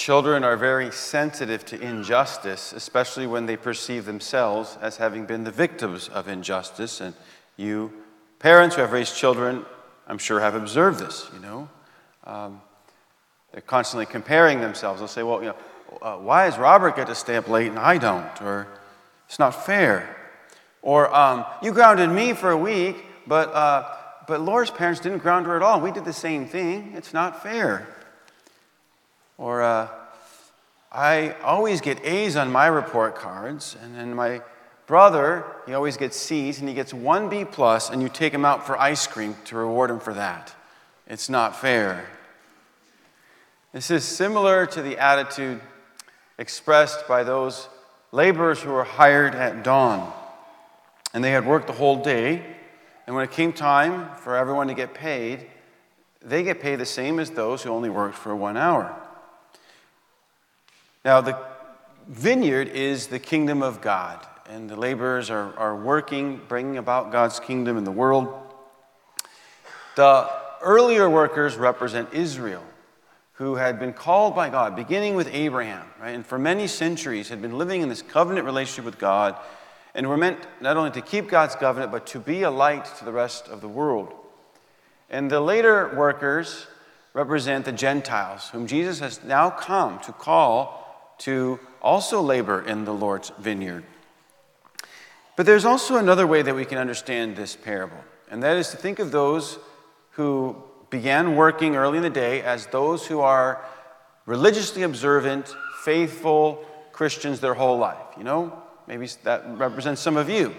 Children are very sensitive to injustice, especially when they perceive themselves as having been the victims of injustice. And you, parents who have raised children, I'm sure have observed this, you know. Um, they're constantly comparing themselves. They'll say, well, you know, uh, why does Robert get to stay up late and I don't? Or it's not fair. Or um, you grounded me for a week, but, uh, but Laura's parents didn't ground her at all. We did the same thing. It's not fair. Or uh, I always get A's on my report cards, and then my brother, he always gets C's, and he gets one B plus, and you take him out for ice cream to reward him for that. It's not fair. This is similar to the attitude expressed by those laborers who were hired at dawn. And they had worked the whole day, and when it came time for everyone to get paid, they get paid the same as those who only worked for one hour. Now, the vineyard is the kingdom of God, and the laborers are, are working, bringing about God's kingdom in the world. The earlier workers represent Israel, who had been called by God, beginning with Abraham, right? And for many centuries had been living in this covenant relationship with God, and were meant not only to keep God's covenant, but to be a light to the rest of the world. And the later workers represent the Gentiles, whom Jesus has now come to call to also labor in the Lord's vineyard. But there's also another way that we can understand this parable, and that is to think of those who began working early in the day as those who are religiously observant, faithful Christians their whole life. You know, maybe that represents some of you.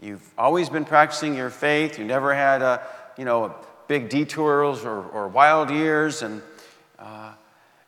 You've always been practicing your faith. You never had a, you know, big detours or, or wild years, and uh,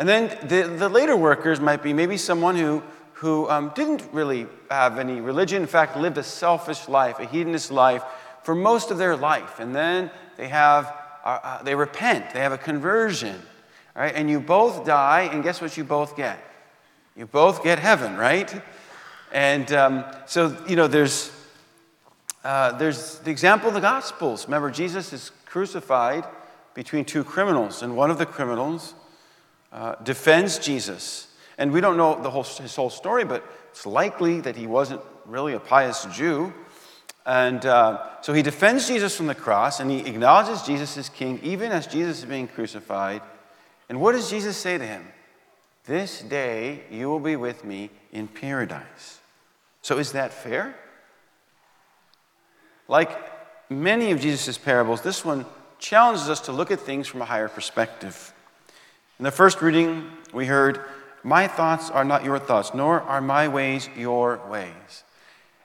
and then the, the later workers might be maybe someone who, who um, didn't really have any religion, in fact, lived a selfish life, a hedonist life for most of their life. And then they have, uh, uh, they repent, they have a conversion, right? And you both die, and guess what you both get? You both get heaven, right? And um, so, you know, there's, uh, there's the example of the Gospels. Remember, Jesus is crucified between two criminals, and one of the criminals uh, defends Jesus. And we don't know the whole, his whole story, but it's likely that he wasn't really a pious Jew. And uh, so he defends Jesus from the cross and he acknowledges Jesus as king, even as Jesus is being crucified. And what does Jesus say to him? This day you will be with me in paradise. So is that fair? Like many of Jesus' parables, this one challenges us to look at things from a higher perspective. In the first reading, we heard, My thoughts are not your thoughts, nor are my ways your ways.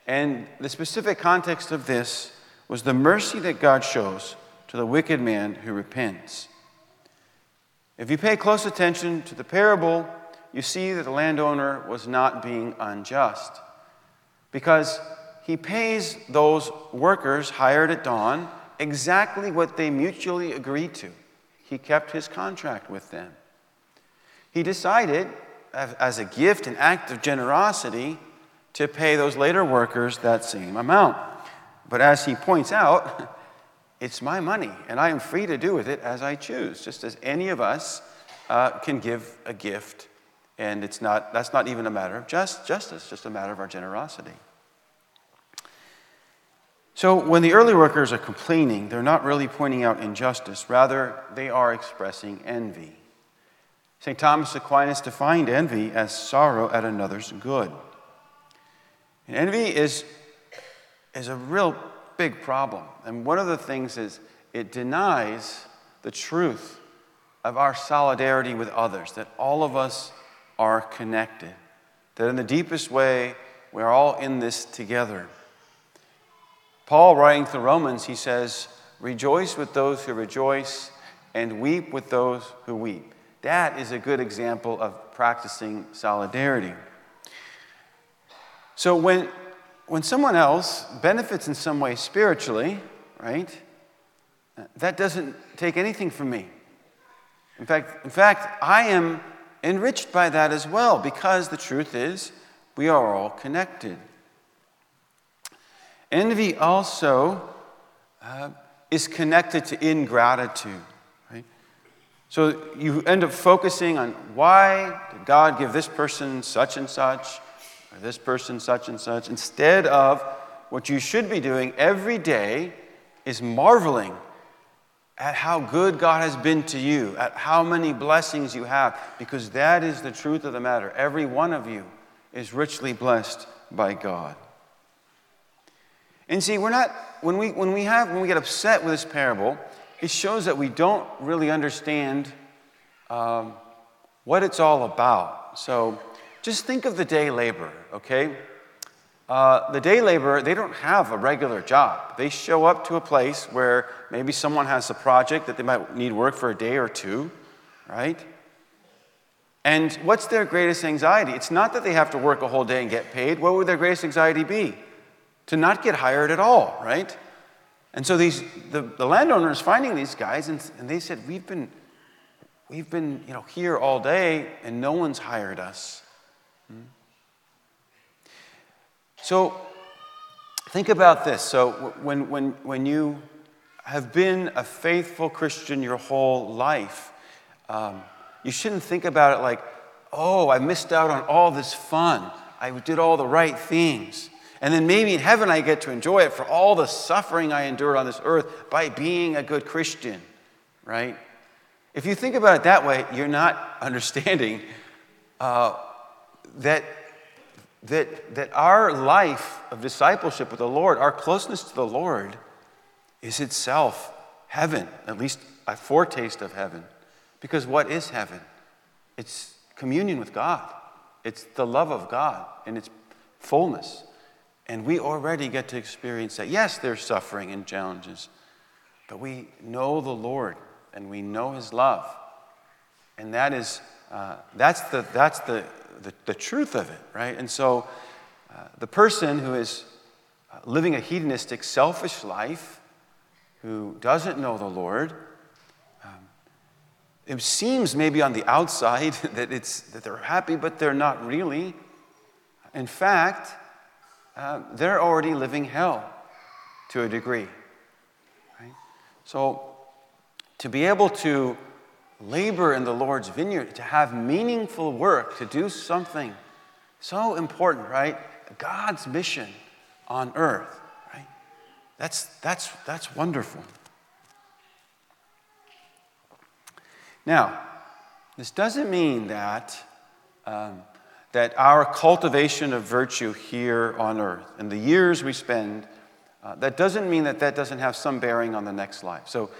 And the specific context of this was the mercy that God shows to the wicked man who repents. If you pay close attention to the parable, you see that the landowner was not being unjust because he pays those workers hired at dawn exactly what they mutually agreed to. He kept his contract with them he decided, as a gift, an act of generosity, to pay those later workers that same amount. But as he points out, it's my money, and I am free to do with it as I choose, just as any of us uh, can give a gift. And it's not, that's not even a matter of just, justice, just a matter of our generosity. So when the early workers are complaining, they're not really pointing out injustice, rather, they are expressing envy. St. Thomas Aquinas defined envy as sorrow at another's good. And envy is, is a real big problem. And one of the things is it denies the truth of our solidarity with others, that all of us are connected, that in the deepest way, we're all in this together. Paul, writing to the Romans, he says, Rejoice with those who rejoice, and weep with those who weep. That is a good example of practicing solidarity. So when, when someone else benefits in some way spiritually, right, that doesn't take anything from me. In fact, in fact, I am enriched by that as well because the truth is we are all connected. Envy also uh, is connected to ingratitude. So you end up focusing on why did God, give this person such and such, or this person such and such. Instead of what you should be doing every day is marveling at how good God has been to you, at how many blessings you have, because that is the truth of the matter. Every one of you is richly blessed by God. And see, we're not, when we, when we have, when we get upset with this parable, it shows that we don't really understand um, what it's all about. So just think of the day laborer, okay? Uh, the day laborer, they don't have a regular job. They show up to a place where maybe someone has a project that they might need work for a day or two, right? And what's their greatest anxiety? It's not that they have to work a whole day and get paid. What would their greatest anxiety be? To not get hired at all, right? And so these, the, the landowner is finding these guys, and, and they said, We've been, we've been you know, here all day, and no one's hired us. Hmm? So think about this. So when, when, when you have been a faithful Christian your whole life, um, you shouldn't think about it like, oh, I missed out on all this fun. I did all the right things. And then maybe in heaven I get to enjoy it for all the suffering I endured on this earth by being a good Christian, right? If you think about it that way, you're not understanding uh, that, that, that our life of discipleship with the Lord, our closeness to the Lord, is itself heaven, at least a foretaste of heaven. Because what is heaven? It's communion with God, it's the love of God in its fullness. And we already get to experience that. Yes, there's suffering and challenges, but we know the Lord and we know His love. And that is, uh, that's, the, that's the, the, the, truth of it, right? And so uh, the person who is uh, living a hedonistic, selfish life, who doesn't know the Lord, it seems maybe on the outside that, it's, that they're happy, but they're not really. In fact, uh, they're already living hell to a degree. Right? So, to be able to labor in the Lord's vineyard, to have meaningful work, to do something so important, right? God's mission on earth, right? That's, that's, that's wonderful. Now, this doesn't mean that, um, that our cultivation of virtue here on earth and the years we spend, uh, that doesn't mean that that doesn't have some bearing on the next life. So,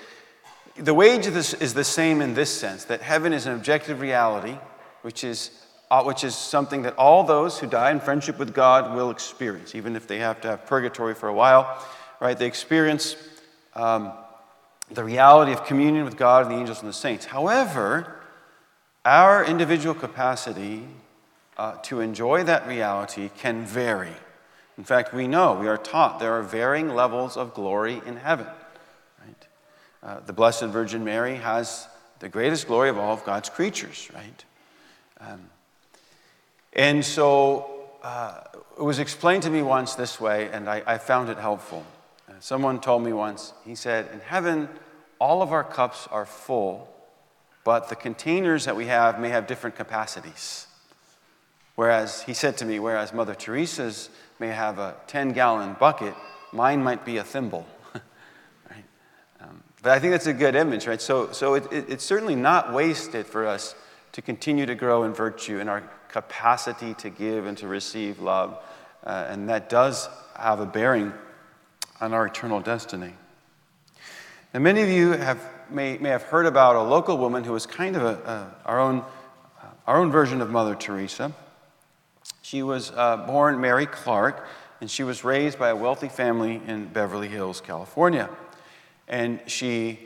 the wage is, the same in this sense that heaven is an objective reality, which is, uh, which is something that all those who die in friendship with God will experience, even if they have to have purgatory for a while, right? They experience. Um, the reality of communion with God and the angels and the saints. However, our individual capacity uh, to enjoy that reality can vary. In fact, we know, we are taught there are varying levels of glory in heaven. Right? Uh, the Blessed Virgin Mary has the greatest glory of all of God's creatures, right? Um, and so uh, it was explained to me once this way, and I, I found it helpful. Someone told me once, he said, In heaven, all of our cups are full, but the containers that we have may have different capacities. Whereas, he said to me, whereas Mother Teresa's may have a 10 gallon bucket, mine might be a thimble. right? Um, but I think that's a good image, right? So, so it, it, it's certainly not wasted for us to continue to grow in virtue in our capacity to give and to receive love. Uh, and that does have a bearing on our eternal destiny. Now, many of you have, may, may have heard about a local woman who was kind of a, a, our, own, our own version of Mother Teresa. She was uh, born Mary Clark, and she was raised by a wealthy family in Beverly Hills, California. And she,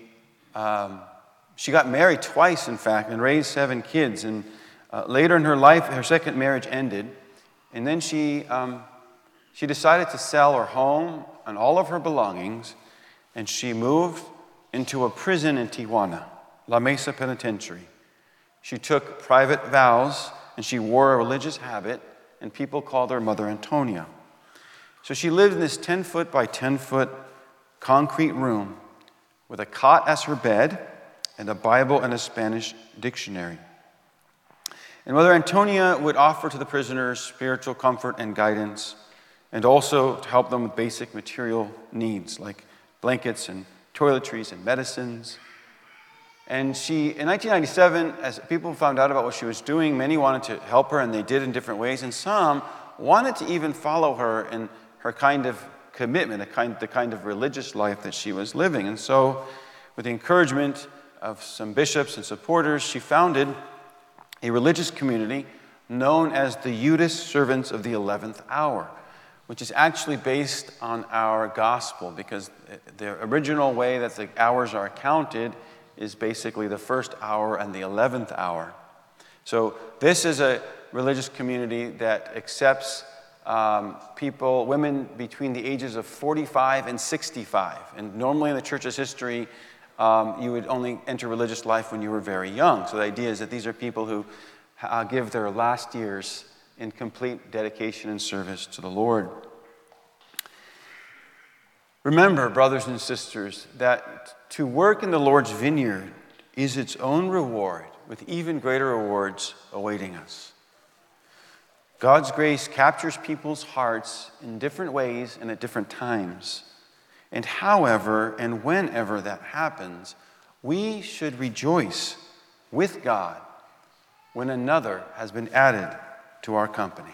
um, she got married twice, in fact, and raised seven kids. And uh, later in her life, her second marriage ended. And then she, um, she decided to sell her home and all of her belongings, and she moved into a prison in Tijuana, La Mesa Penitentiary. She took private vows and she wore a religious habit, and people called her Mother Antonia. So she lived in this 10 foot by 10 foot concrete room with a cot as her bed and a Bible and a Spanish dictionary. And Mother Antonia would offer to the prisoners spiritual comfort and guidance, and also to help them with basic material needs like blankets and toiletries and medicines. And she, in 1997, as people found out about what she was doing, many wanted to help her, and they did in different ways, and some wanted to even follow her in her kind of commitment, the kind, the kind of religious life that she was living. And so, with the encouragement of some bishops and supporters, she founded a religious community known as the Eudes Servants of the 11th Hour, which is actually based on our gospel because the original way that the hours are counted is basically the first hour and the 11th hour. So, this is a religious community that accepts um, people, women between the ages of 45 and 65. And normally in the church's history, um, you would only enter religious life when you were very young. So the idea is that these are people who uh, give their last years in complete dedication and service to the Lord. Remember, brothers and sisters, that to work in the Lord's vineyard is its own reward, with even greater rewards awaiting us. God's grace captures people's hearts in different ways and at different times. And however and whenever that happens, we should rejoice with God when another has been added to our company.